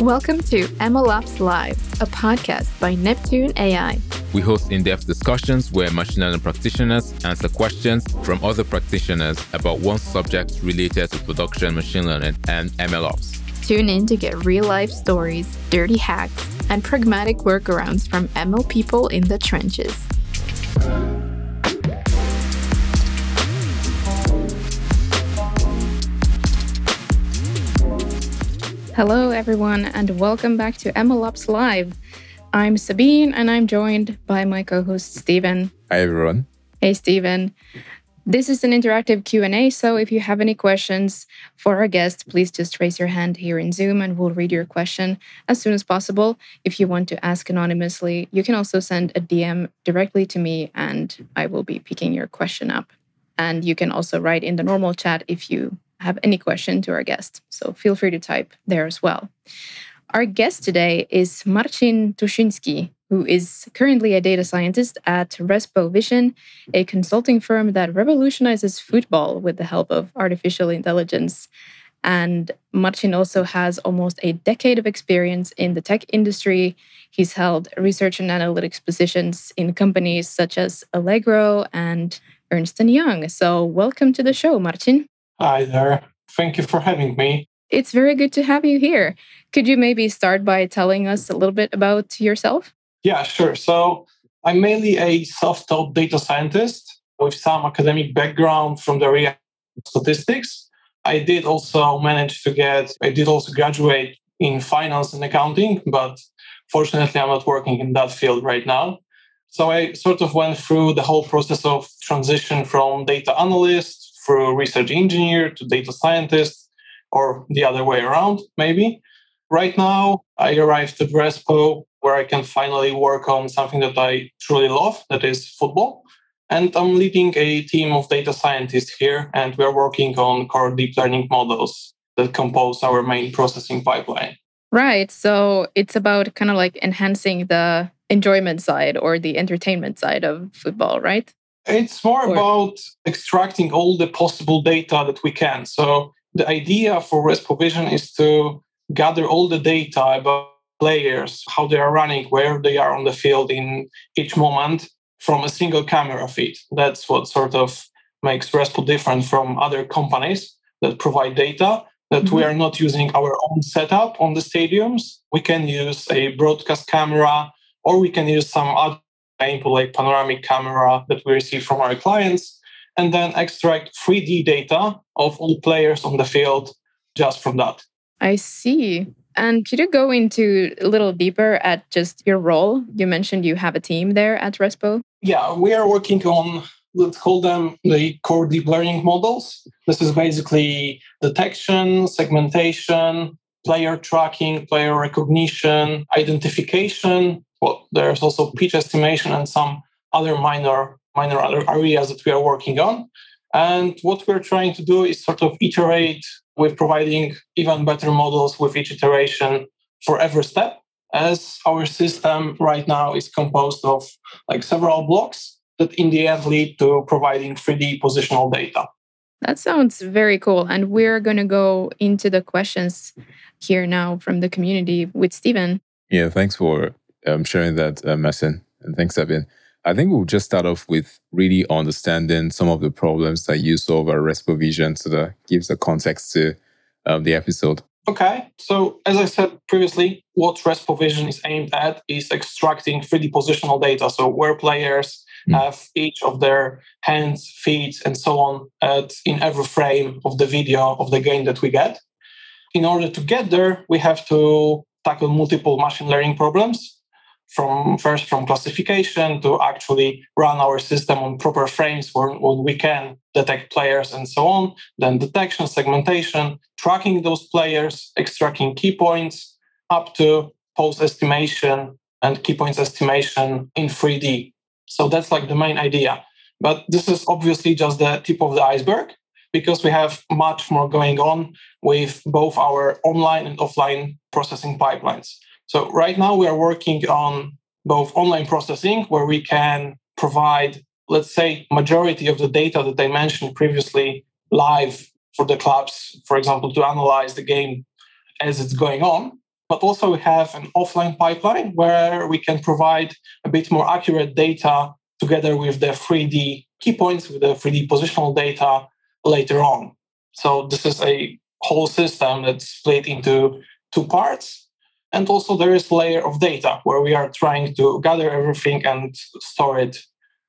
Welcome to MLOps Live, a podcast by Neptune AI. We host in depth discussions where machine learning practitioners answer questions from other practitioners about one subject related to production machine learning and MLOps. Tune in to get real life stories, dirty hacks, and pragmatic workarounds from ML people in the trenches. Hello, everyone, and welcome back to MLOps Live. I'm Sabine, and I'm joined by my co-host Stephen. Hi, everyone. Hey, Stephen. This is an interactive Q&A, so if you have any questions for our guest, please just raise your hand here in Zoom and we'll read your question as soon as possible. If you want to ask anonymously, you can also send a DM directly to me and I will be picking your question up. And you can also write in the normal chat if you have any question to our guest. So feel free to type there as well. Our guest today is Marcin Tuszyński, who is currently a data scientist at Respo Vision, a consulting firm that revolutionizes football with the help of artificial intelligence. And Marcin also has almost a decade of experience in the tech industry. He's held research and analytics positions in companies such as Allegro and Ernst & Young. So welcome to the show, Marcin. Hi there. Thank you for having me. It's very good to have you here. Could you maybe start by telling us a little bit about yourself? Yeah, sure. So I'm mainly a self taught data scientist with some academic background from the area of statistics. I did also manage to get, I did also graduate in finance and accounting, but fortunately, I'm not working in that field right now. So I sort of went through the whole process of transition from data analyst through research engineer to data scientist or the other way around, maybe. Right now, I arrived at Respo where I can finally work on something that I truly love, that is football. And I'm leading a team of data scientists here, and we're working on core deep learning models that compose our main processing pipeline. Right. So it's about kind of like enhancing the enjoyment side or the entertainment side of football, right? It's more or... about extracting all the possible data that we can. So the idea for Respo Vision is to gather all the data about players, how they are running, where they are on the field in each moment from a single camera feed. That's what sort of makes Respo different from other companies that provide data. That mm-hmm. we are not using our own setup on the stadiums. We can use a broadcast camera or we can use some other example like panoramic camera that we receive from our clients and then extract 3D data of all players on the field just from that. I see. And could you go into a little deeper at just your role? You mentioned you have a team there at Respo. Yeah, we are working on, let's call them the core deep learning models. This is basically detection, segmentation, player tracking, player recognition, identification. Well, there's also pitch estimation and some other minor minor other areas that we are working on. And what we're trying to do is sort of iterate with providing even better models with each iteration for every step, as our system right now is composed of like several blocks that in the end lead to providing 3D positional data. That sounds very cool. And we're going to go into the questions here now from the community with Stephen. Yeah, thanks for um, sharing that, uh. And thanks, Sabine. I think we'll just start off with really understanding some of the problems that you solve at Respo Vision so that gives a context to um, the episode. Okay, so as I said previously, what Respo Vision is aimed at is extracting 3D positional data. So where players mm. have each of their hands, feet, and so on at, in every frame of the video of the game that we get. In order to get there, we have to tackle multiple machine learning problems from first from classification to actually run our system on proper frames where, when we can detect players and so on then detection segmentation tracking those players extracting key points up to pose estimation and key points estimation in 3d so that's like the main idea. But this is obviously just the tip of the iceberg because we have much more going on with both our online and offline processing pipelines so right now we are working on both online processing where we can provide, let's say, majority of the data that I mentioned previously live for the clubs, for example, to analyze the game as it's going on. but also we have an offline pipeline where we can provide a bit more accurate data together with the 3D key points, with the 3D positional data later on. So this is a whole system that's split into two parts. And also there is layer of data where we are trying to gather everything and store it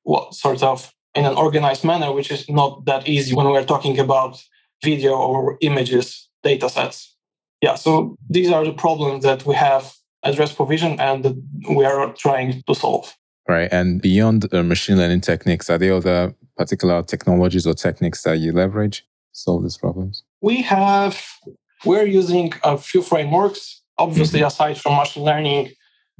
well, sort of in an organized manner, which is not that easy when we're talking about video or images data sets. Yeah, so these are the problems that we have at Respo Vision and we are trying to solve. Right. And beyond uh, machine learning techniques, are there other particular technologies or techniques that you leverage to solve these problems? We have, we're using a few frameworks. Obviously, mm-hmm. aside from machine learning,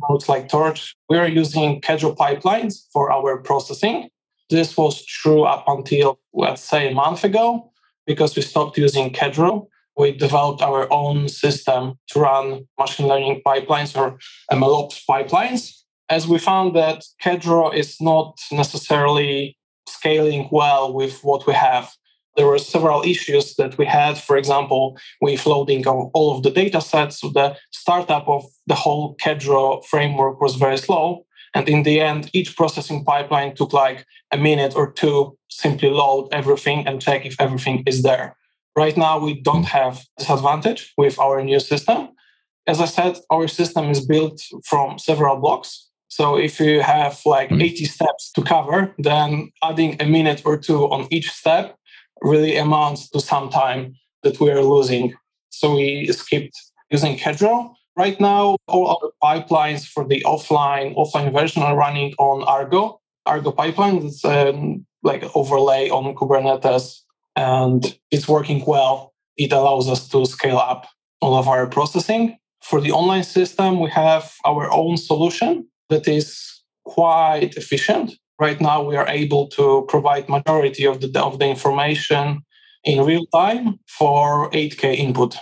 modes like Torch, we're using Kedro pipelines for our processing. This was true up until, let's say, a month ago, because we stopped using Kedro. We developed our own system to run machine learning pipelines or MLOps pipelines. As we found that Kedro is not necessarily scaling well with what we have. There were several issues that we had. For example, with loading all of the data sets. So the startup of the whole Kedro framework was very slow. And in the end, each processing pipeline took like a minute or two, simply load everything and check if everything is there. Right now, we don't have this advantage with our new system. As I said, our system is built from several blocks. So if you have like mm. 80 steps to cover, then adding a minute or two on each step really amounts to some time that we are losing. So we skipped using Kedro. Right now, all our pipelines for the offline offline version are running on Argo. Argo pipeline is um, like overlay on Kubernetes, and it's working well. It allows us to scale up all of our processing. For the online system, we have our own solution that is quite efficient. Right now, we are able to provide majority of the of the information in real time for 8K input.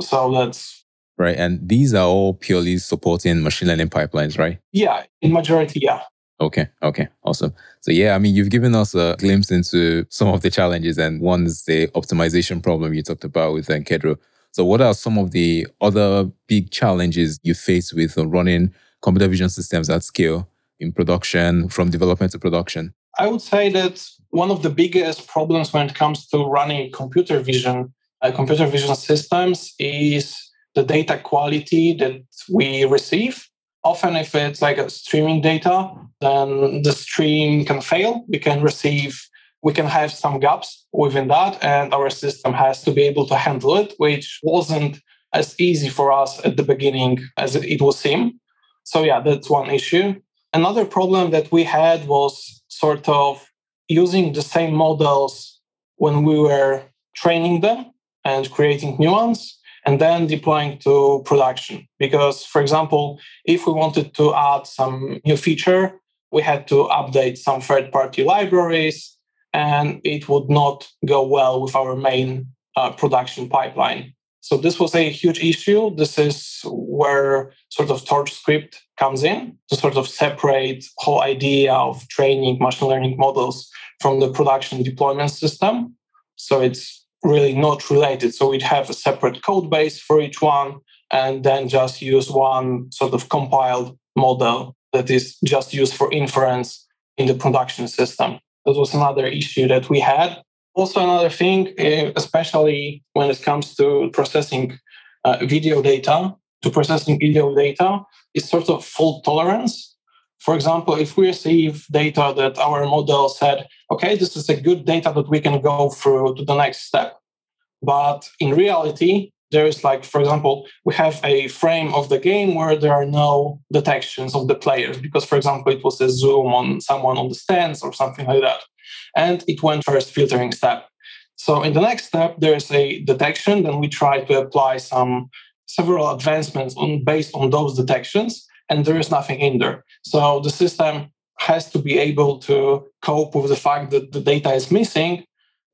So that's right? And these are all purely supporting machine learning pipelines, right? Yeah, in majority, yeah. Okay, okay, awesome. So yeah, I mean, you've given us a glimpse into some of the challenges, and one is the optimization problem you talked about with Kedro. So, what are some of the other big challenges you face with running computer vision systems at scale in production, from development to production? I would say that one of the biggest problems when it comes to running computer vision, uh, computer vision systems is the data quality that we receive. Often, if it's like a streaming data, then the stream can fail. We can receive, we can have some gaps within that, and our system has to be able to handle it, which wasn't as easy for us at the beginning as it would seem. So, yeah, that's one issue. Another problem that we had was sort of using the same models when we were training them and creating new ones and then deploying to production. Because, for example, if we wanted to add some new feature, we had to update some third party libraries, and it would not go well with our main uh, production pipeline. So, this was a huge issue. This is where sort of TorchScript comes in to sort of separate whole idea of training machine learning models from the production deployment system. So it's really not related. So we'd have a separate code base for each one and then just use one sort of compiled model that is just used for inference in the production system. That was another issue that we had. Also, another thing, eh, especially when it comes to processing uh, video data, to processing video data, is sort of fault tolerance. For example, if we receive data that our model said, okay, this is a good data that we can go through to the next step. But in reality, there is like, for example, we have a frame of the game where there are no detections of the players because, for example, it was a zoom on someone on the stands or something like that. And it went first filtering step. So in the next step, there's a detection. Then we try to apply some several advancements on based on those detections and there is nothing in there. So the system has to be able to cope with the fact that the data is missing,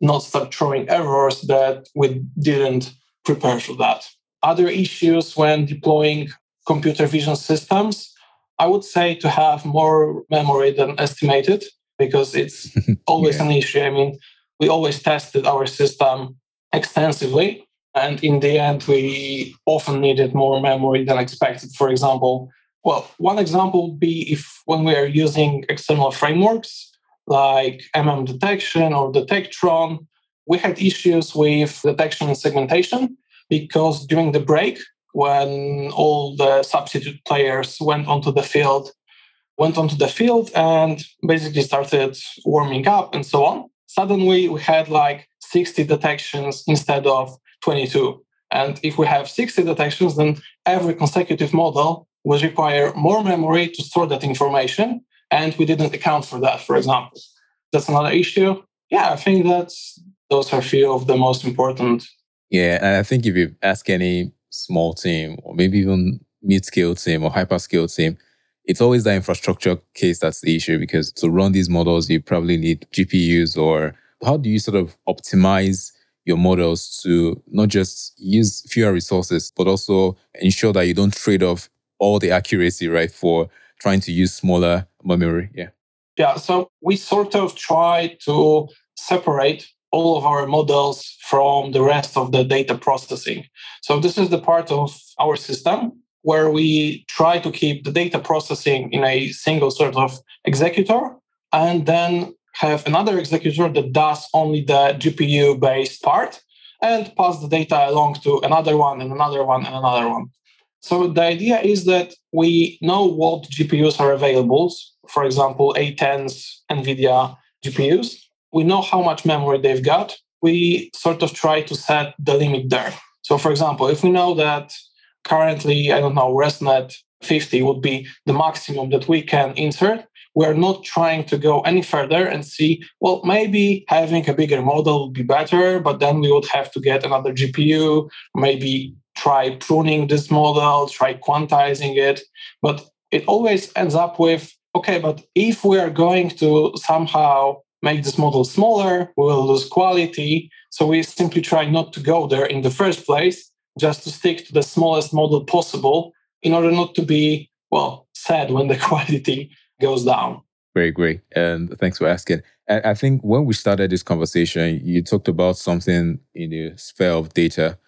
not start throwing errors that we didn't prepare for that. Other issues when deploying computer vision systems, I would say to have more memory than estimated because it's always yeah. an issue. I mean, we always tested our system extensively And in the end, we often needed more memory than expected. For example, well, one example would be if when we are using external frameworks like MM detection or Detectron, we had issues with detection and segmentation because during the break, when all the substitute players went onto the field, went onto the field and basically started warming up and so on. Suddenly we had like 60 detections instead of 22. And if we have 60 detections, then every consecutive model will require more memory to store that information. And we didn't account for that, for example. That's another issue. Yeah, I think that's those are few of the most important. Yeah, and I think if you ask any small team or maybe even mid-scale team or hyper-scale team, it's always that infrastructure case that's the issue because to run these models, you probably need GPUs or how do you sort of optimize your models to not just use fewer resources, but also ensure that you don't trade off all the accuracy, right, for trying to use smaller memory? Yeah. Yeah. So we sort of try to separate all of our models from the rest of the data processing. So this is the part of our system where we try to keep the data processing in a single sort of executor and then have another executor that does only the GPU based part and pass the data along to another one and another one and another one. So the idea is that we know what GPUs are available. For example, A10's NVIDIA GPUs. We know how much memory they've got. We sort of try to set the limit there. So, for example, if we know that currently, I don't know, ResNet 50 would be the maximum that we can insert. We're not trying to go any further and see, well, maybe having a bigger model would be better, but then we would have to get another GPU, maybe try pruning this model, try quantizing it. But it always ends up with, okay, but if we are going to somehow make this model smaller, we will lose quality. So we simply try not to go there in the first place just to stick to the smallest model possible in order not to be, well, sad when the quality goes down. Great, great. And thanks for asking. I think when we started this conversation, you talked about something in the sphere of data.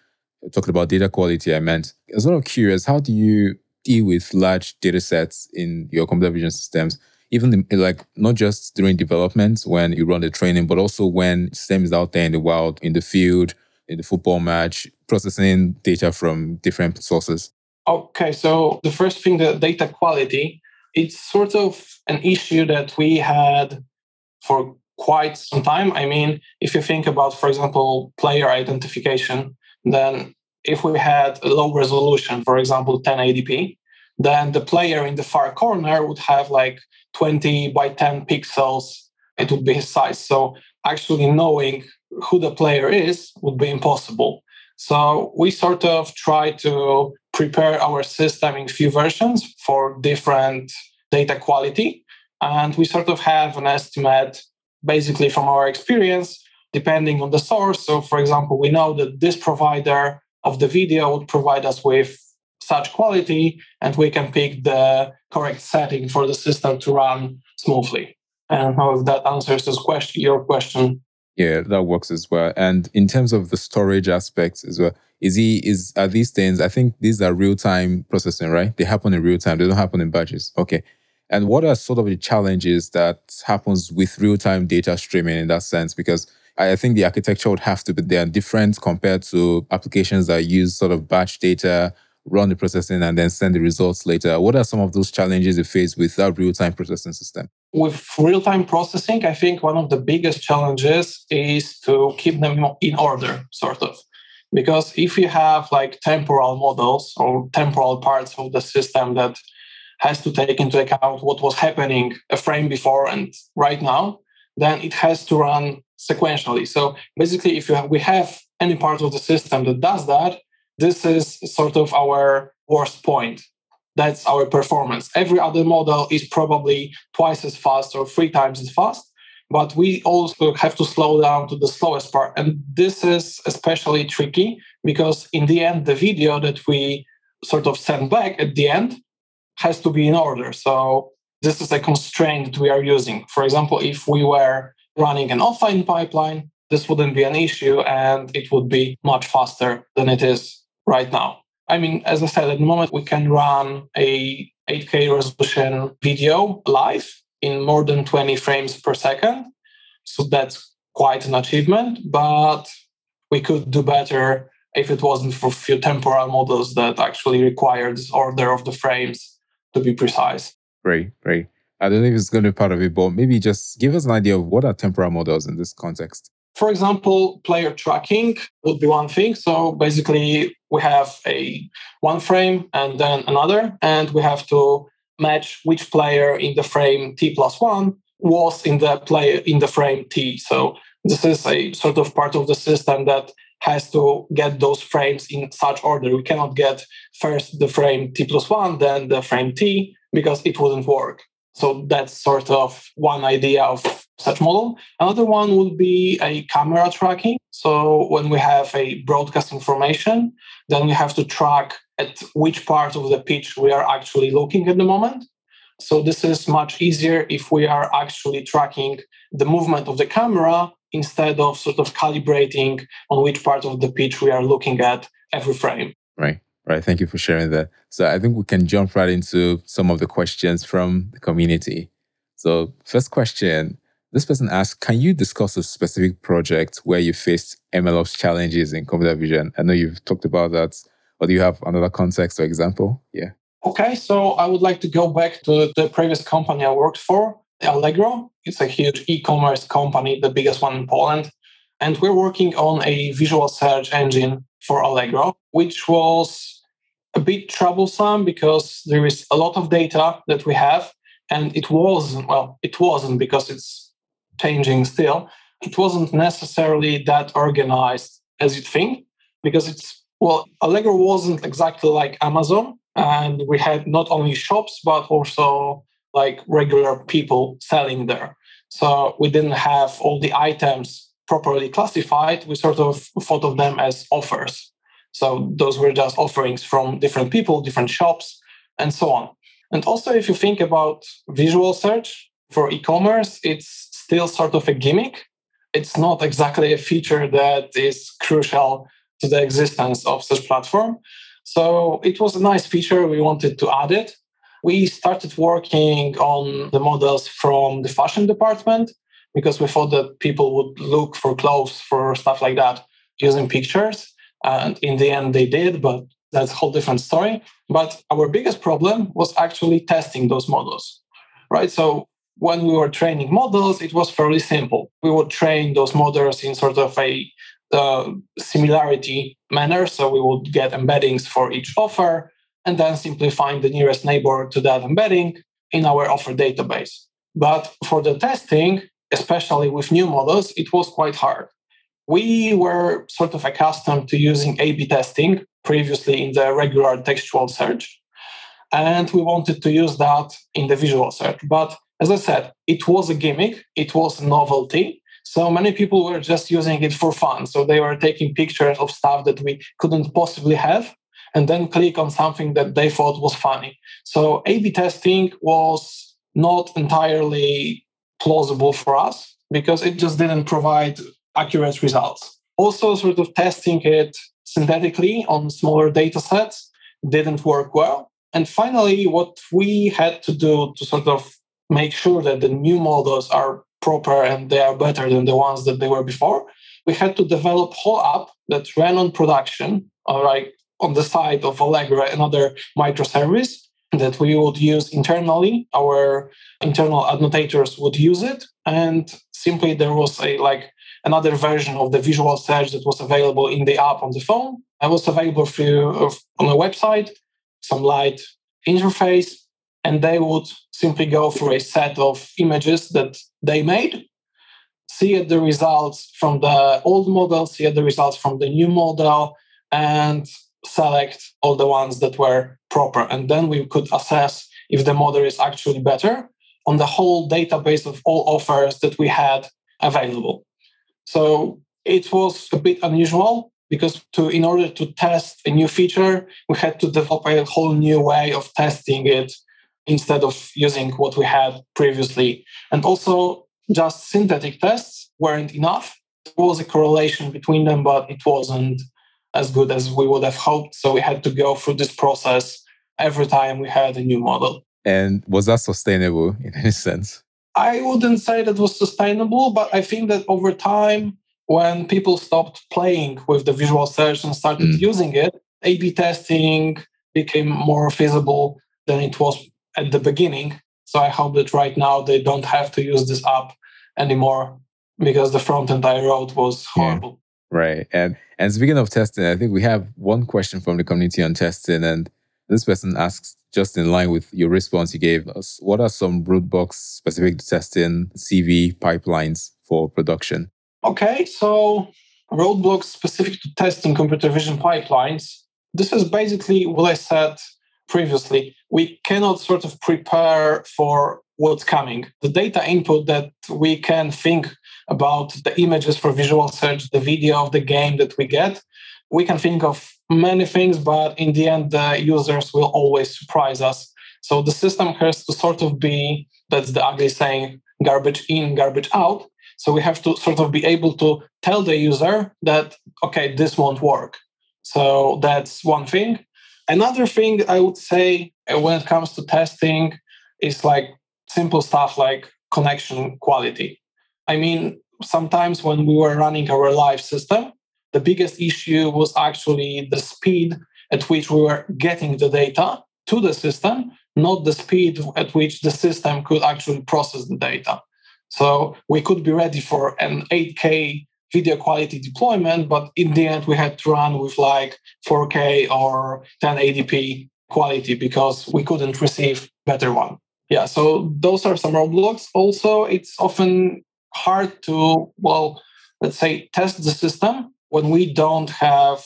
Talked about data quality, I meant. I was sort of curious, how do you deal with large data sets in your computer vision systems? Even in, like not just during development when you run the training, but also when systems out there in the wild, in the field, in the football match, processing data from different sources? Okay, so the first thing, the data quality, it's sort of an issue that we had for quite some time. I mean, if you think about, for example, player identification, then if we had a low resolution, for example, 1080p, then the player in the far corner would have like 20 by 10 pixels. It would be his size. So actually knowing who the player is would be impossible. So we sort of try to prepare our system in few versions for different data quality. And we sort of have an estimate basically from our experience, depending on the source. So, for example, we know that this provider of the video would provide us with such quality, and we can pick the correct setting for the system to run smoothly. And how if that answers this question, your question. Yeah, that works as well. And in terms of the storage aspects as well, is he is are these things? I think these are real time processing, right? They happen in real time. They don't happen in batches. Okay. And what are sort of the challenges that happens with real time data streaming in that sense? Because I think the architecture would have to be they are different compared to applications that use sort of batch data, run the processing, and then send the results later. What are some of those challenges you face with that real time processing system? With real time processing, I think one of the biggest challenges is to keep them in order, sort of. Because if you have like temporal models or temporal parts of the system that has to take into account what was happening a frame before and right now, then it has to run sequentially. So basically, if you have, we have any part of the system that does that, this is sort of our worst point that's our performance. Every other model is probably twice as fast or three times as fast, but we also have to slow down to the slowest part. And this is especially tricky because in the end, the video that we sort of send back at the end has to be in order. So this is a constraint that we are using. For example, if we were running an offline pipeline, this wouldn't be an issue and it would be much faster than it is right now. I mean, as I said, at the moment we can run a 8K resolution video live in more than 20 frames per second. So that's quite an achievement, but we could do better if it wasn't for few temporal models that actually require this order of the frames to be precise. Great, great. I don't know if it's going to be part of it, but maybe just give us an idea of what are temporal models in this context. For example, player tracking would be one thing. So basically, we have a one frame and then another, and we have to match which player in the frame t plus one was in the player in the frame t. So this is a sort of part of the system that has to get those frames in such order. We cannot get first the frame t plus one, then the frame t, because it wouldn't work. So that's sort of one idea of such model. Another one would be a camera tracking. So when we have a broadcast information, then we have to track at which part of the pitch we are actually looking at the moment. So this is much easier if we are actually tracking the movement of the camera instead of sort of calibrating on which part of the pitch we are looking at every frame. Right. Right. Thank you for sharing that. So I think we can jump right into some of the questions from the community. So first question, this person asked, can you discuss a specific project where you faced MLOps challenges in computer vision? I know you've talked about that. Or do you have another context or example? Yeah. Okay, so I would like to go back to the previous company I worked for, Allegro. It's a huge e commerce company, the biggest one in Poland. And we're working on a visual search engine for Allegro, which was a bit troublesome because there is a lot of data that we have. And it wasn't, well, it wasn't because it's changing still. It wasn't necessarily that organized as you'd think because it's, well, Allegro wasn't exactly like Amazon. And we had not only shops, but also like regular people selling there. So we didn't have all the items properly classified. We sort of thought of them as offers. So those were just offerings from different people, different shops, and so on. And also, if you think about visual search for e commerce, it's still sort of a gimmick. It's not exactly a feature that is crucial to the existence of such platform. So it was a nice feature. We wanted to add it we started working on the models from the fashion department because we thought that people would look for clothes for stuff like that using pictures and in the end they did but that's a whole different story but our biggest problem was actually testing those models right so when we were training models it was fairly simple we would train those models in sort of a uh, similarity manner so we would get embeddings for each offer and then simply find the nearest neighbor to that embedding in our offer database. But for the testing, especially with new models, it was quite hard. We were sort of accustomed to using A B testing previously in the regular textual search, and we wanted to use that in the visual search. But as I said, it was a gimmick, it was a novelty. So many people were just using it for fun. So they were taking pictures of stuff that we couldn't possibly have and then click on something that they thought was funny. So A B testing was not entirely plausible for us because it just didn't provide accurate results. Also, sort of testing it synthetically on smaller data sets didn't work well. And finally, what we had to do to sort of make sure that the new models are proper and they are better than the ones that they were before, we had to develop whole app that ran on production, uh, all right, on the side of Allegro another microservice that we would use internally. Our internal annotators would use it, and simply there was a like another version of the visual search that was available in the app on the phone. It was available through uh, on a website, some light interface, and they would simply go through a set of images that they made, see the results from the old model, see the results from the new model, and select all the ones that were proper. And then we could assess if the model is actually better on the whole database of all offers that we had available. So it was a bit unusual because to in order to test a new feature, we had to develop a whole new way of testing it instead of using what we had previously. And also just synthetic tests weren't enough there was a correlation between them, but it wasn't as good as we would have hoped. So we had to go through this process every time we had a new model. And was that sustainable in any sense? I wouldn't say that was sustainable, but I think that over time, when people stopped playing with the visual search and started mm. using it, A B testing became more feasible than it was at the beginning. So I hope that right now they don't have to use this app anymore because the front end I wrote was horrible. Yeah, right. And and speaking of testing, I think we have one question from the community on testing, and this person asks, just in line with your response you gave us, what are some roadblocks specific to testing CV pipelines for production? Okay, so roadblocks specific to testing computer vision pipelines. This is basically what I said previously. We cannot sort of prepare for what's coming. The data input that we can think about the images for visual search, the video of the game that we get, we can think of many things, but in the end, the users will always surprise us. So the system has to sort of be, that's the ugly saying, garbage in, garbage out. So we have to sort of be able to tell the user that, okay, this won't work. So that's one thing. Another thing I would say when it comes to testing is like simple stuff like connection quality. I mean, sometimes when we were running our live system, the biggest issue was actually the speed at which we were getting the data to the system, not the speed at which the system could actually process the data. So we could be ready for an 8K video quality deployment, but in the end, we had to run with like 4K or 1080p quality because we couldn't receive better one. Yeah, so those are some roadblocks. Also, it's often hard to, well, let's say, test the system when we don't have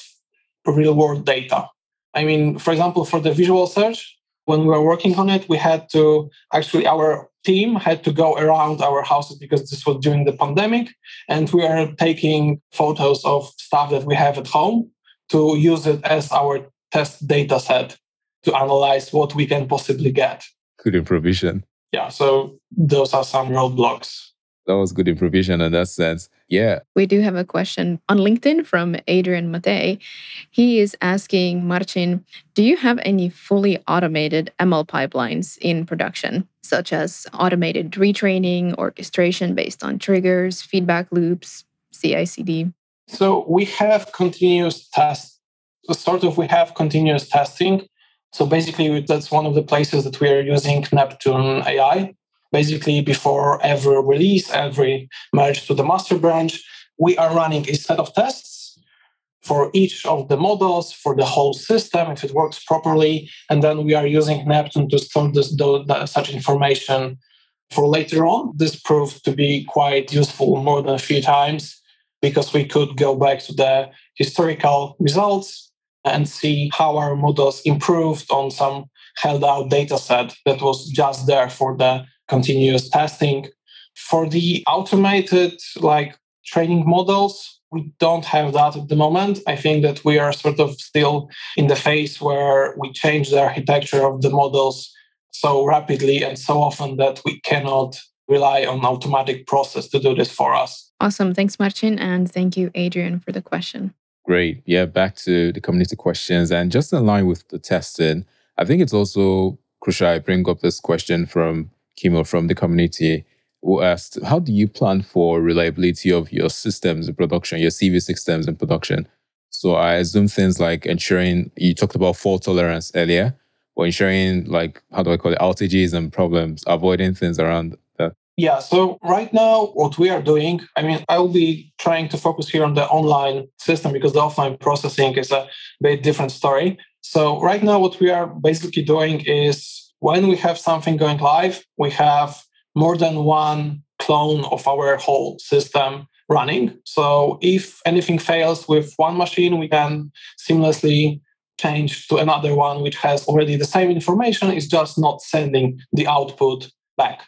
real world data. I mean, for example, for the visual search, when we were working on it, we had to actually, our team had to go around our houses because this was during the pandemic. And we are taking photos of stuff that we have at home to use it as our test data set to analyze what we can possibly get. Good improvisation. Yeah. So those are some roadblocks that was good improvisation in that sense. Yeah. We do have a question on LinkedIn from Adrian Mate. He is asking Marcin, do you have any fully automated ML pipelines in production, such as automated retraining, orchestration based on triggers, feedback loops, CI CD? So we have continuous tests. Sort of, we have continuous testing. So basically, that's one of the places that we are using Neptune AI basically before every release, every merge to the master branch, we are running a set of tests for each of the models, for the whole system, if it works properly. And then we are using Neptune to store this, such information for later on. This proved to be quite useful more than a few times because we could go back to the historical results and see how our models improved on some held out data set that was just there for the continuous testing. For the automated like training models, we don't have that at the moment. I think that we are sort of still in the phase where we change the architecture of the models so rapidly and so often that we cannot rely on automatic process to do this for us. Awesome. Thanks, Marcin. And thank you, Adrian, for the question. Great. Yeah, back to the community questions. And just in line with the testing, I think it's also crucial I bring up this question from Kimo from the community who asked, How do you plan for reliability of your systems in production, your CV systems in production? So I assume things like ensuring you talked about fault tolerance earlier, or ensuring like how do I call it outages and problems, avoiding things around. Yeah. So right now, what we are doing, I mean, I will be trying to focus here on the online system because the offline processing is a very different story. So right now, what we are basically doing is when we have something going live, we have more than one clone of our whole system running. So if anything fails with one machine, we can seamlessly change to another one which has already the same information, it's just not sending the output back.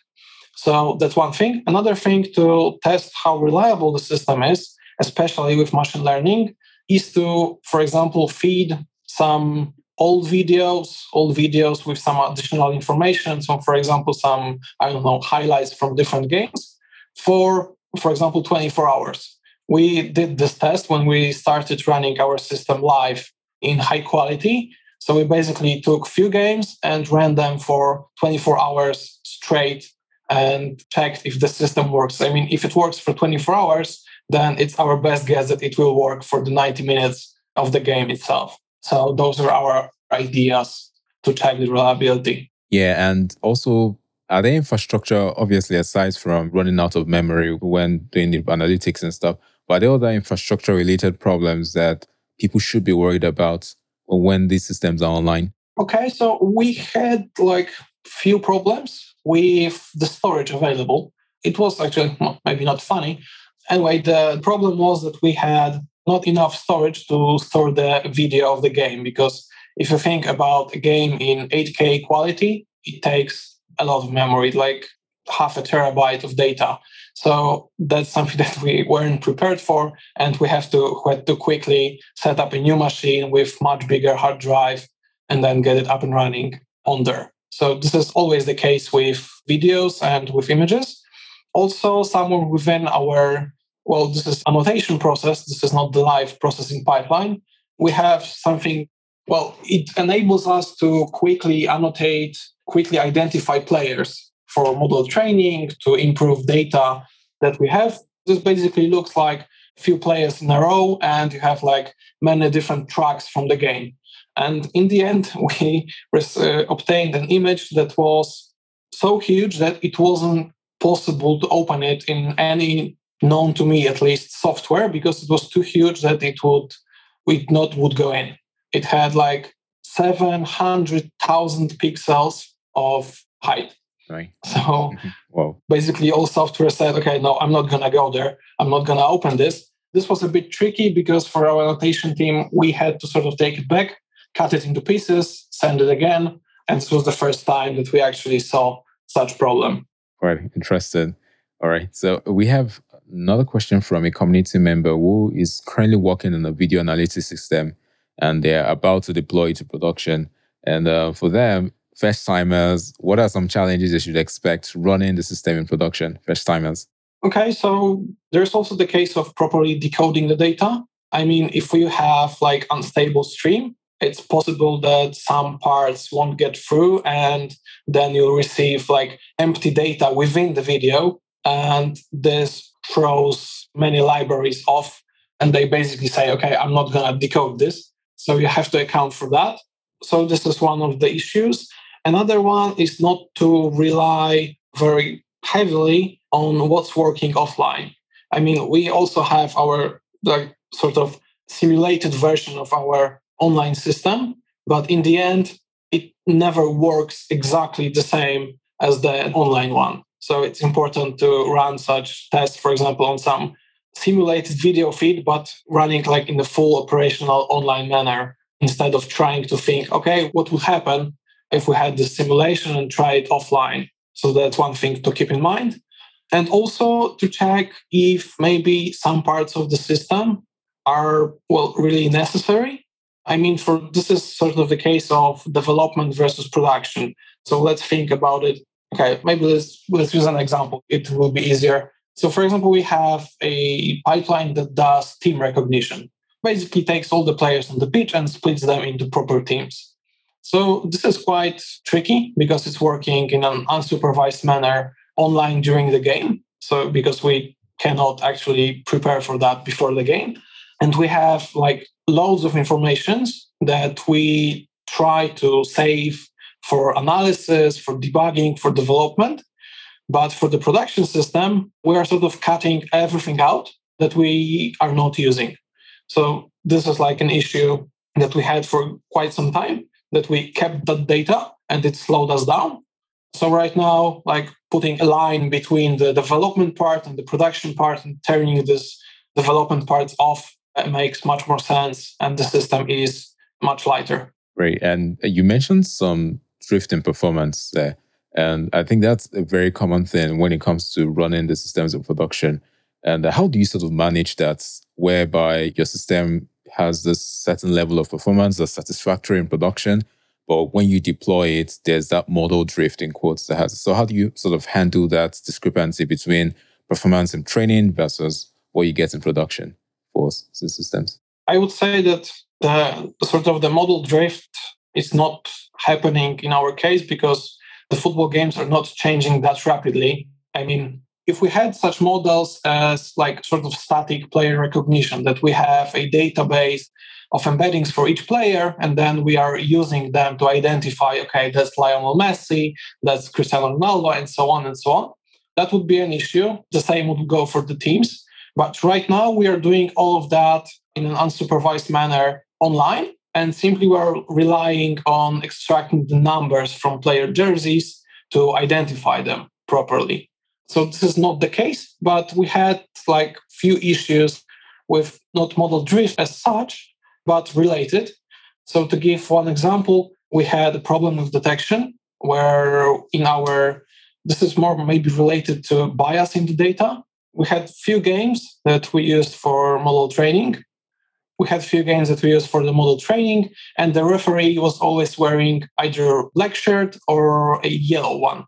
So that's one thing. Another thing to test how reliable the system is, especially with machine learning, is to, for example, feed some old videos, old videos with some additional information. So, for example, some, I don't know, highlights from different games for, for example, 24 hours. we did this test when we started running our system live in high quality. So we basically took few games and ran them for 24 hours straight and checked if the system works. I mean, if it works for 24 hours, then it's our best guess that it will work for the 90 minutes of the game itself. So those are our ideas to check the reliability. Yeah, and also are there infrastructure, obviously, aside from running out of memory when doing the analytics and stuff, but are there other infrastructure related problems that people should be worried about when these systems are online? Okay, so we had like few problems with the storage available. It was actually maybe not funny. Anyway, the problem was that we had not enough storage to store the video of the game because if you think about a game in 8K quality, it takes a lot of memory, like half a terabyte of data. So that's something that we weren't prepared for, and we have to had to quickly set up a new machine with much bigger hard drive, and then get it up and running on there. So this is always the case with videos and with images. Also, somewhere within our well, this is annotation process. This is not the live processing pipeline. We have something. Well, it enables us to quickly annotate, quickly identify players for model training to improve data that we have. This basically looks like a few players in a row, and you have like many different tracks from the game. And in the end, we uh, obtained an image that was so huge that it wasn't possible to open it in any known to me at least software because it was too huge that it would it not would go in. It had like 700,000 pixels of height. Right. So mm-hmm. basically all software said, okay, no, I'm not going to go there. I'm not going to open this. This was a bit tricky because for our annotation team, we had to sort of take it back, cut it into pieces, send it again. And this was the first time that we actually saw such problem. Quite interested. All right. So we have another question from a community member who is currently working on a video analytics system and they're about to deploy it to production. And uh, for them, first timers, what are some challenges they should expect running the system in production, first timers? Okay, so there's also the case of properly decoding the data. I mean, if you have like unstable stream, it's possible that some parts won't get through and then you'll receive like empty data within the video and this throws many libraries off and they basically say okay i'm not going to decode this so you have to account for that so this is one of the issues Another one is not to rely very heavily on what's working offline. I mean, we also have our like sort of simulated version of our online system, but in the end, it never works exactly the same as the online one. So it's important to run such tests, for example, on some simulated video feed, but running like in the full operational online manner instead of trying to think, okay, what would happen if we had this simulation and try it offline. So that's one thing to keep in mind. And also to check if maybe some parts of the system are well really necessary. I mean, for this is sort of the case of development versus production. So let's think about it. Okay, maybe let's let's use an example. It will be easier. So, for example, we have a pipeline that does team recognition. Basically, takes all the players on the pitch and splits them into proper teams. So this is quite tricky because it's working in an unsupervised manner online during the game. So because we cannot actually prepare for that before the game. And we have like loads of informations that we try to save for analysis, for debugging, for development. But for the production system, we are sort of cutting everything out that we are not using. So this is like an issue that we had for quite some time that we kept that data and it slowed us down. So right now, like putting a line between the development part and the production part and turning this development part off uh, makes much more sense and the system is much lighter. Right. And uh, you mentioned some drift in performance there. And I think that's a very common thing when it comes to running the systems of production. And how do you sort of manage that whereby your system has this certain level of performance that's satisfactory in production. But when you deploy it, there's that model drift in quotes that has. So how do you sort of handle that discrepancy between performance in training versus what you get in production for systems? I would say that the sort of the model drift is not happening in our case because the football games are not changing that rapidly. I mean, if we had such models as like sort of static player recognition, that we have a database of embeddings for each player, and then we are using them to identify, okay, that's Lionel Messi, that's Cristiano Ronaldo, and so on and so on. That would be an issue. The same would go for the teams. But right now, we are doing all of that in an unsupervised manner online. And simply we're relying on extracting the numbers from player jerseys to identify them properly. So this is not the case, but we had like few issues with not model drift as such, but related. So to give one example, we had a problem with detection where in our this is more maybe related to bias in the data. We had few games that we used for model training. We had few games that we used for the model training, and the referee was always wearing either a black shirt or a yellow one.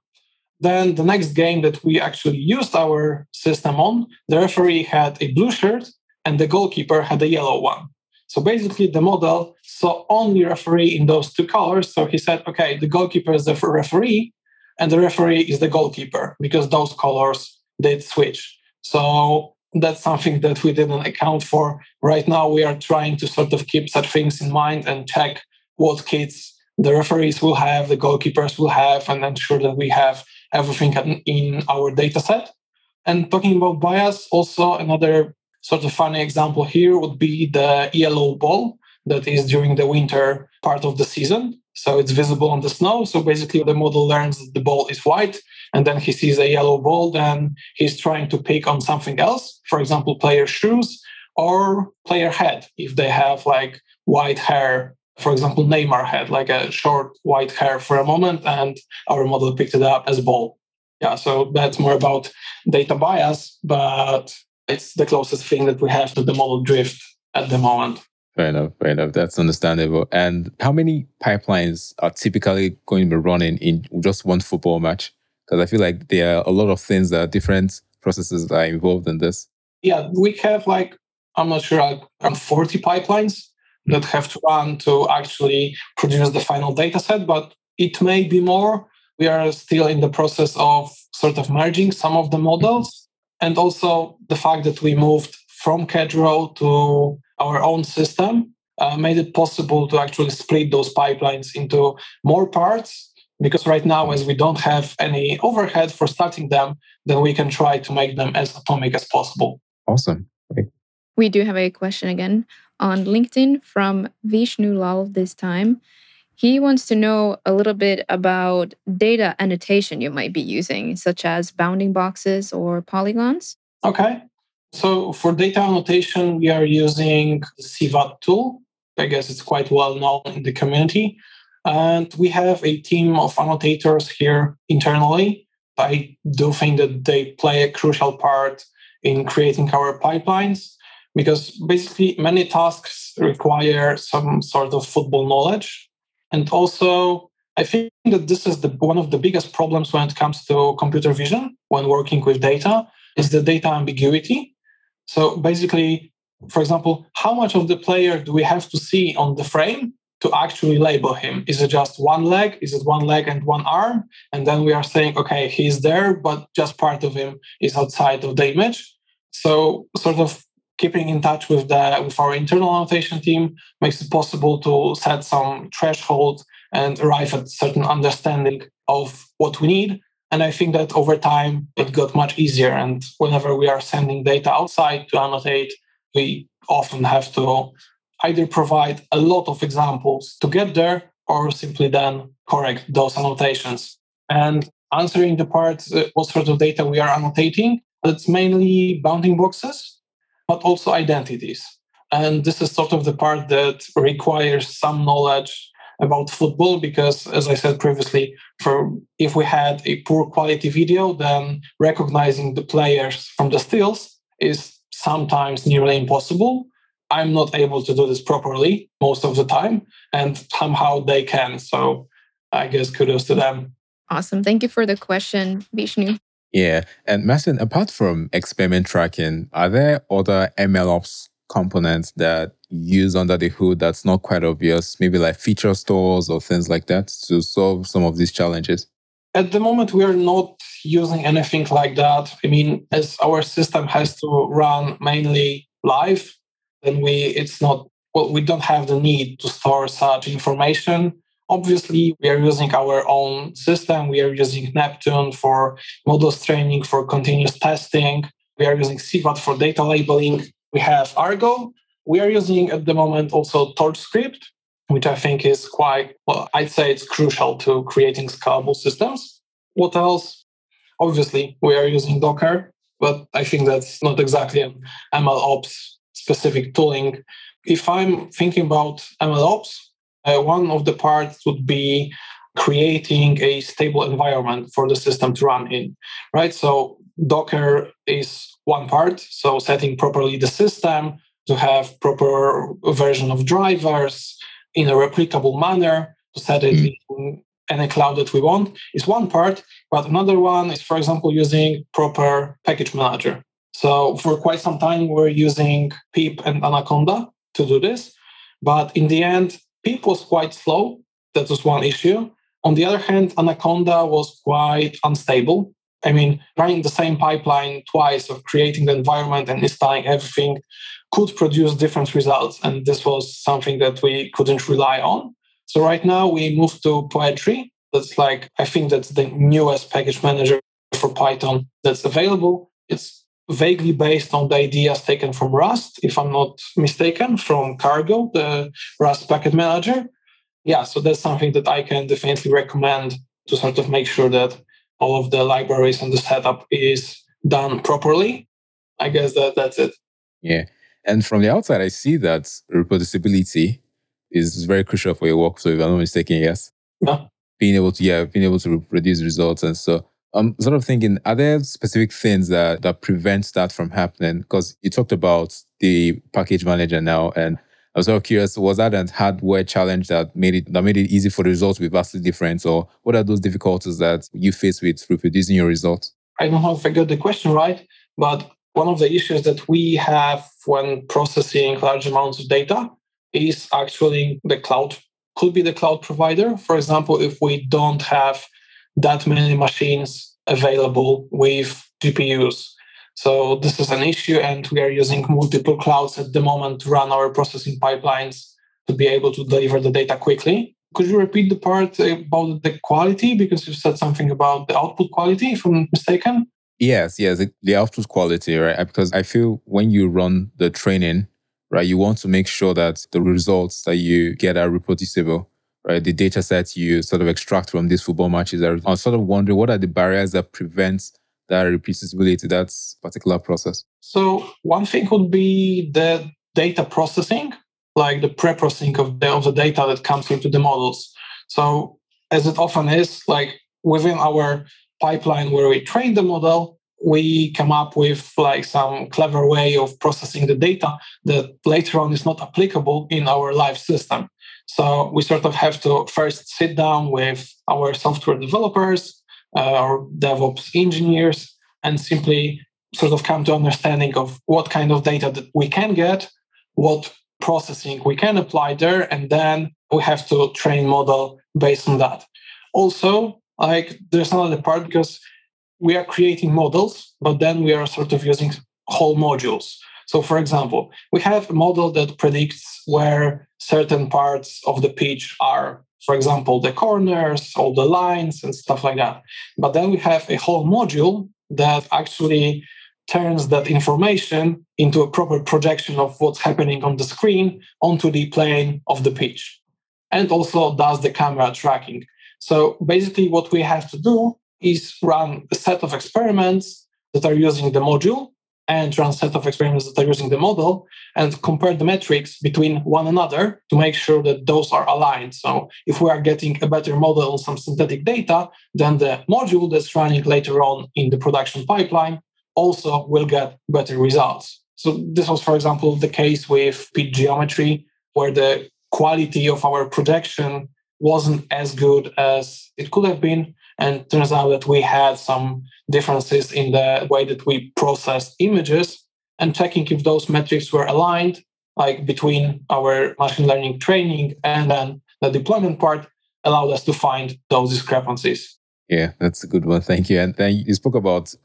Then the next game that we actually used our system on, the referee had a blue shirt and the goalkeeper had a yellow one. So basically, the model saw only referee in those two colors. So he said, okay, the goalkeeper is the referee and the referee is the goalkeeper because those colors did switch. So that's something that we didn't account for. Right now, we are trying to sort of keep such things in mind and check what kits the referees will have, the goalkeepers will have, and ensure that we have everything in our data set. And talking about bias, also another sort of funny example here would be the yellow ball that is during the winter part of the season. So it's visible on the snow. So basically, the model learns that the ball is white, and then he sees a yellow ball, then he's trying to pick on something else, for example, player shoes or player head, if they have like white hair for example, Neymar had like a short white hair for a moment, and our model picked it up as ball. Yeah, so that's more about data bias, but it's the closest thing that we have to the model drift at the moment. Fair enough, fair enough. That's understandable. And how many pipelines are typically going to be running in just one football match? Because I feel like there are a lot of things that are different processes that are involved in this. Yeah, we have like, I'm not sure, like around 40 pipelines that have to run to actually produce the final data set, but it may be more. We are still in the process of sort of merging some of the models. And also the fact that we moved from Kedro to our own system uh, made it possible to actually split those pipelines into more parts. Because right now, as we don't have any overhead for starting them, then we can try to make them as atomic as possible. Awesome. Great. We do have a question again on LinkedIn from Vishnu Lal this time. He wants to know a little bit about data annotation you might be using, such as bounding boxes or polygons. Okay. So for data annotation, we are using the CVAT tool. I guess it's quite well known in the community. And we have a team of annotators here internally. I do think that they play a crucial part in creating our pipelines because basically many tasks require some sort of football knowledge. And also, I think that this is the, one of the biggest problems when it comes to computer vision when working with data is the data ambiguity. So basically, for example, how much of the player do we have to see on the frame to actually label him? Is it just one leg? Is it one leg and one arm? And then we are saying, okay, he's there, but just part of him is outside of the image. So, sort of keeping in touch with the with our internal annotation team makes it possible to set some threshold and arrive at certain understanding of what we need and i think that over time it got much easier and whenever we are sending data outside to annotate we often have to either provide a lot of examples to get there or simply then correct those annotations and answering the part uh, what sort of data we are annotating it's mainly bounding boxes but also identities. And this is sort of the part that requires some knowledge about football because as i said previously for if we had a poor quality video then recognizing the players from the stills is sometimes nearly impossible i'm not able to do this properly most of the time and somehow they can so i guess kudos to them awesome thank you for the question vishnu Yeah. And Marcin, apart from experiment tracking, are there other MLOps components that use under the hood that's not quite obvious, maybe like feature stores or things like that to solve some of these challenges? At the moment, we are not using anything like that. I mean, as our system has to run mainly live, we it's not well, we don't have the need to store such information. Obviously, we are using our own system. We are using Neptune for models training, for continuous testing. We are using CVAT for data labeling. We have Argo. We are using at the moment also TorchScript, which I think is quite, well, I'd say it's crucial to creating scalable systems. What else? Obviously, we are using Docker, but I think that's not exactly an MLOps specific tooling. If I'm thinking about MLOps, uh, one of the parts would be creating a stable environment for the system to run in, right? So Docker is one part. So setting properly the system to have proper version of drivers in a replicable manner to set it mm. in any cloud that we want is one part. But another one is, for example, using proper package manager. So for quite some time, we're using pip and Anaconda to do this. But in the end, pip was quite slow. That was one issue. On the other hand, Anaconda was quite unstable. I mean, running the same pipeline twice of creating the environment and installing everything could produce different results. And this was something that we couldn't rely on. So right now we moved to Poetry. That's like, I think that's the newest package manager for Python that's available. It's vaguely based on the ideas taken from Rust, if I'm not mistaken, from Cargo, the Rust packet manager. Yeah, so that's something that I can definitely recommend to sort of make sure that all of the libraries and the setup is done properly. I guess that that's it. Yeah. And from the outside, I see that reproducibility is very crucial for your workflow, if I'm not mistaken, yes? Yeah. Being able to, yeah, being able to reproduce results. And so I'm sort of thinking, are there specific things that, that prevent that from happening? Because you talked about the package manager now, and I was sort of curious, was that a hardware challenge that made it that made it easy for the results to be vastly different? Or what are those difficulties that you face with reproducing your results? I don't know if I got the question right, but one of the issues that we have when processing large amounts of data is actually the cloud. Could be the cloud provider. For example, if we don't have that many machines available with GPUs so this is an issue, and we are using multiple clouds at the moment to run our processing pipelines to be able to deliver the data quickly. Could you repeat the part about the quality? Because you said something about the output quality, if I'm mistaken. Yes, yes, the output quality, right? Uh, because I feel when you run the training, right, you want to make sure that the results that you get are reproducible, right? The data sets you sort of extract from these football matches. I'm sort of wondering what are the barriers that prevent that repeatability to that particular process? So one thing would be the data processing, like the pre-processing of the, of the data that comes into the models. So as it often is, like within our pipeline where we train the model, we come up with like some clever way of processing the data that later on is not applicable in our live system. So we sort of have to first sit down with our software developers, uh, or DevOps engineers and simply sort of come to understanding of what kind of data that we can get, what processing we can apply there, and then we have to train model based on that. Also, like there's another part because we are creating models, but then we are sort of using whole modules. So, for example, we have a model that predicts where certain parts of the pitch are for example, the corners, all the lines, and stuff like that. But then we have a whole module that actually turns that information into a proper projection of what's happening on the screen onto the plane of the pitch and also does the camera tracking. So basically, what we have to do is run a set of experiments that are using the module and run set of experiments that are using the model and compare the metrics between one another to make sure that those are aligned. So if we are getting a better model on some synthetic data, then the module that's running later on in the production pipeline also will get better results. So this was, for example, the case with pitch geometry, where the quality of our projection wasn't as good as it could have been. And turns out that we had some differences in the way that we processed images and checking if those metrics were aligned, like between our machine learning training and then the deployment part, allowed us to find those discrepancies. Yeah, that's a good one. Thank you. And then you spoke about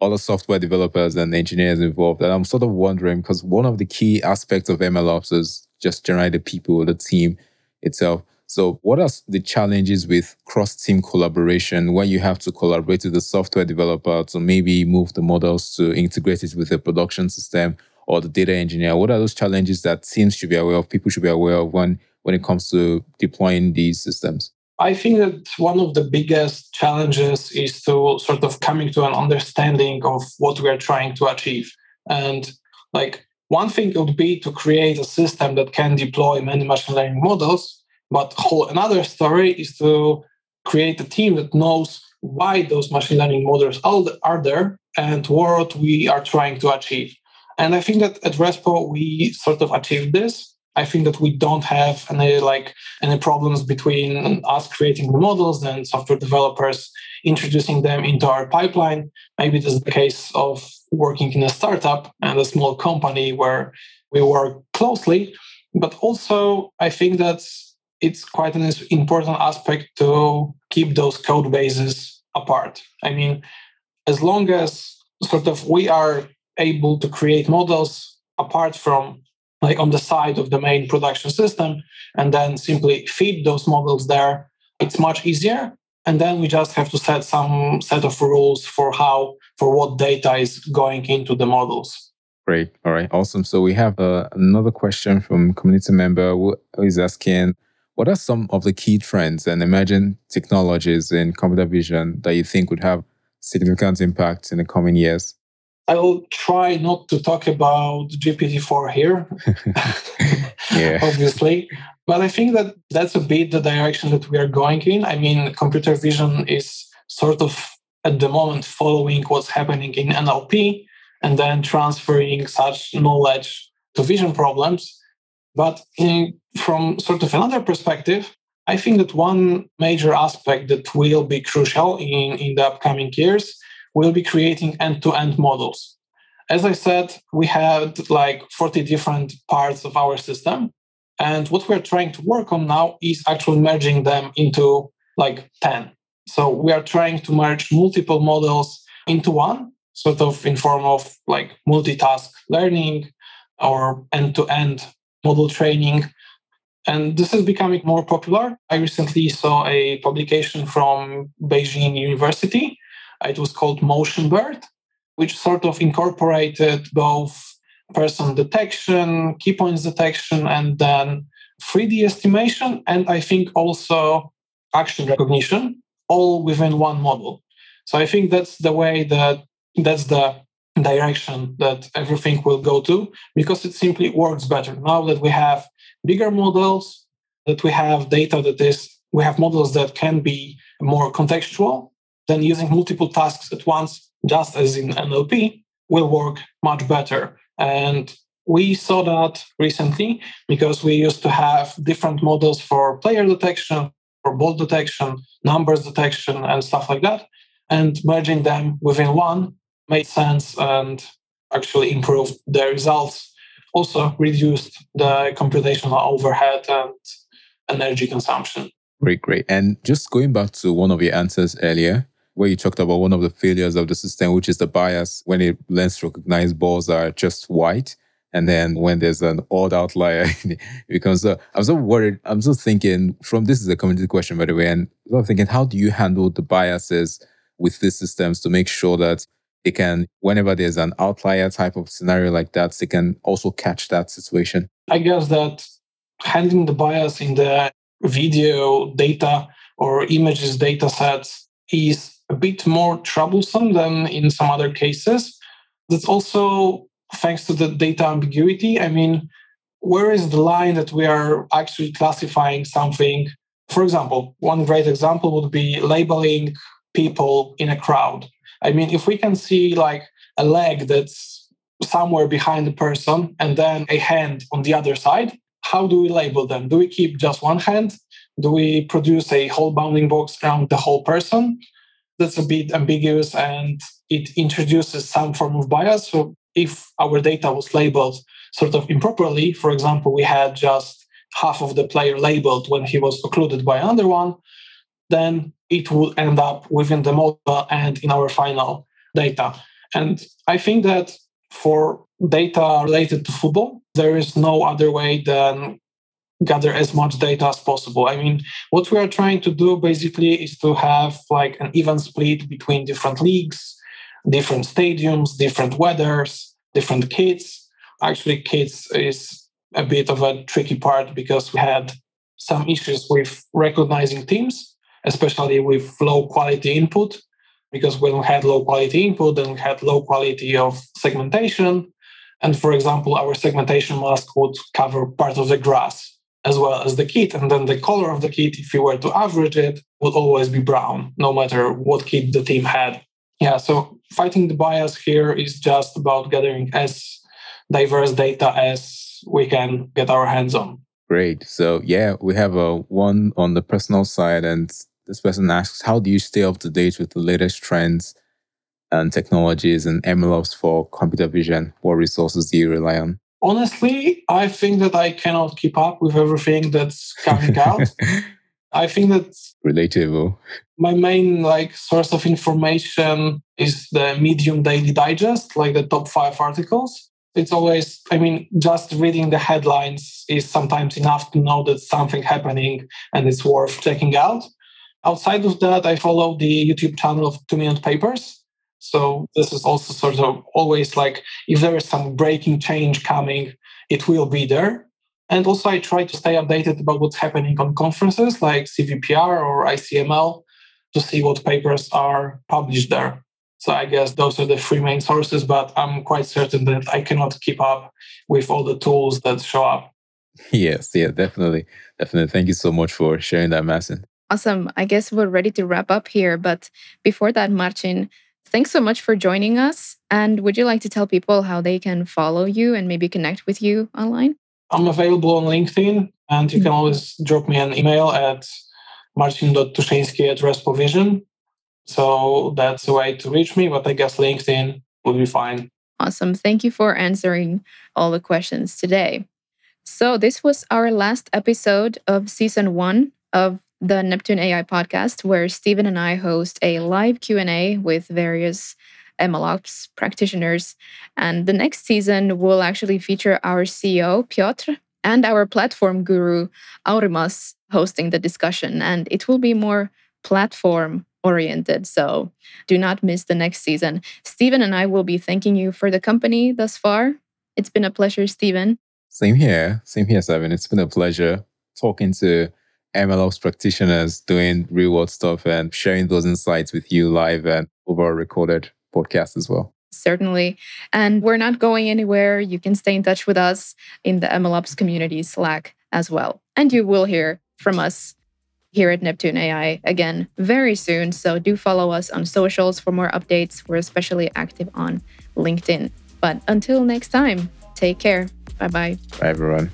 all the software developers and engineers involved. And I'm sort of wondering because one of the key aspects of MLOps is just generally the people, the team itself. So, what are the challenges with cross team collaboration when you have to collaborate with the software developer to maybe move the models to integrate it with the production system or the data engineer? What are those challenges that teams should be aware of, people should be aware of when, when it comes to deploying these systems? I think that one of the biggest challenges is to sort of coming to an understanding of what we are trying to achieve. And like one thing would be to create a system that can deploy many machine learning models but whole another story is to create a team that knows why those machine learning models are there and what we are trying to achieve. And I think that at Respo we sort of achieved this. I think that we don't have any like any problems between us creating the models and software developers introducing them into our pipeline. Maybe this is the case of working in a startup and a small company where we work closely. But also I think that it's quite an important aspect to keep those code bases apart. I mean, as long as sort of we are able to create models apart from like on the side of the main production system and then simply feed those models there, it's much easier. And then we just have to set some set of rules for how, for what data is going into the models. Great. All right. Awesome. So we have uh, another question from community member who is asking, what are some of the key trends and emerging technologies in computer vision that you think would have significant impact in the coming years? I will try not to talk about GPT-4 here, yeah. obviously. But I think that that's a bit the direction that we are going in. I mean, computer vision is sort of at the moment following what's happening in NLP and then transferring such knowledge to vision problems. But in, from sort of another perspective, I think that one major aspect that will be crucial in, in the upcoming years will be creating end to end models. As I said, we had like 40 different parts of our system. And what we're trying to work on now is actually merging them into like 10. So we are trying to merge multiple models into one, sort of in form of like multitask learning or end to end model training. And this is becoming more popular. I recently saw a publication from Beijing University. Uh, it was called MotionBERT, which sort of incorporated both person detection, key points detection, and then 3D estimation, and I think also action recognition, all within one model. So I think that's the way that that's the direction that everything will go to because it simply works better. Now that we have bigger models, that we have data that is, we have models that can be more contextual, then using multiple tasks at once, just as in NLP, will work much better. And we saw that recently because we used to have different models for player detection, for ball detection, numbers detection, and stuff like that. And merging them within one made sense and actually improved the results. Also reduced the computational overhead and energy consumption. Great, great. And just going back to one of your answers earlier, where you talked about one of the failures of the system, which is the bias when it learns to recognize balls are just white. And then when there's an odd outlier, it becomes so. I'm so worried. I'm just thinking from this is a community question, by the way. And I'm thinking, how do you handle the biases with these systems to make sure that it can, whenever there's an outlier type of scenario like that, they can also catch that situation. I guess that handling the bias in the video data or images data sets is a bit more troublesome than in some other cases. That's also thanks to the data ambiguity. I mean, where is the line that we are actually classifying something? For example, one great example would be labeling people in a crowd. I mean, if we can see like a leg that's somewhere behind the person and then a hand on the other side, how do we label them? Do we keep just one hand? Do we produce a whole bounding box around the whole person? that's a bit ambiguous and it introduces some form of bias. So if our data was labeled sort of improperly, for example, we had just half of the player labeled when he was occluded by another one, then it would end up within the model and in our final data. And I think that for data related to football, there is no other way than gather as much data as possible. I mean, what we are trying to do basically is to have like an even split between different leagues, different stadiums, different weathers, different kits. Actually, kits is a bit of a tricky part because we had some issues with recognizing teams, especially with low quality input. Because when we had low quality input, then we had low quality of segmentation. And for example, our segmentation mask would cover part of the grass as well as the kit. And then the color of the kit, if you were to average it, would always be brown, no matter what kit the team had. Yeah, so fighting the bias here is just about gathering as diverse data as we can get our hands on. Great. So yeah, we have a one on the personal side, and this person asks, how do you stay up to date with the latest trends and technologies and MLOps for computer vision? What resources do you rely on? honestly, I think that I cannot keep up with everything that's coming out. I think that's relatable. My main like source of information is the Medium Daily Digest, like the top five articles. It's always, I mean, just reading the headlines is sometimes enough to know that something happening and it's worth checking out. Outside of that, I follow the YouTube channel of Two Minute Papers, so this is also sort of always like if there is some breaking change coming, it will be there. And also I try to stay updated about what's happening on conferences like CVPR or ICML to see what papers are published there. So I guess those are the three main sources, but I'm quite certain that I cannot keep up with all the tools that show up. Yes, yeah, definitely. Definitely. Thank you so much for sharing that, Marcin. Awesome. I guess we're ready to wrap up here. But before that, Marcin, Thanks so much for joining us. And would you like to tell people how they can follow you and maybe connect with you online? I'm available on LinkedIn, and you can mm-hmm. always drop me an email at marcin.tuszyński at Respovision. So that's the way to reach me, but I guess LinkedIn would be fine. Awesome. Thank you for answering all the questions today. So this was our last episode of season one of the Neptune AI podcast, where Stephen and I host a live Q&A with various MLOps practitioners. And the next season will actually feature our CEO, Piotr, and our platform guru, Aurimas, hosting the discussion. And it will be more platform oriented. So do not miss the next season. Stephen and I will be thanking you for the company thus far. It's been a pleasure, Stephen. Same here. Same here, Seven. It's been a pleasure talking to MLOps practitioners doing real world stuff and sharing those insights with you live and over a recorded podcast as well. Certainly. And we're not going anywhere. You can stay in touch with us in the MLOps community Slack as well. And you will hear from us here at Neptune AI again very soon. So do follow us on socials for more updates. We're especially active on LinkedIn. But until next time, take care. Bye bye. Bye, everyone.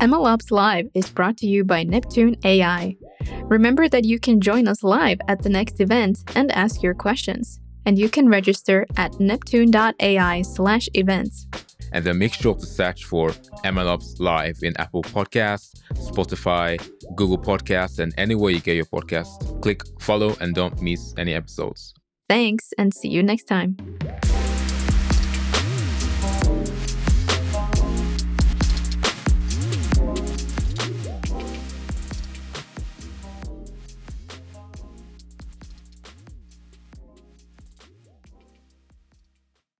MLOps Live is brought to you by Neptune AI. Remember that you can join us live at the next event and ask your questions. And you can register at neptune.ai slash events. And then make sure to search for MLOps Live in Apple Podcasts, Spotify, Google Podcasts, and anywhere you get your podcasts. Click follow and don't miss any episodes. Thanks, and see you next time.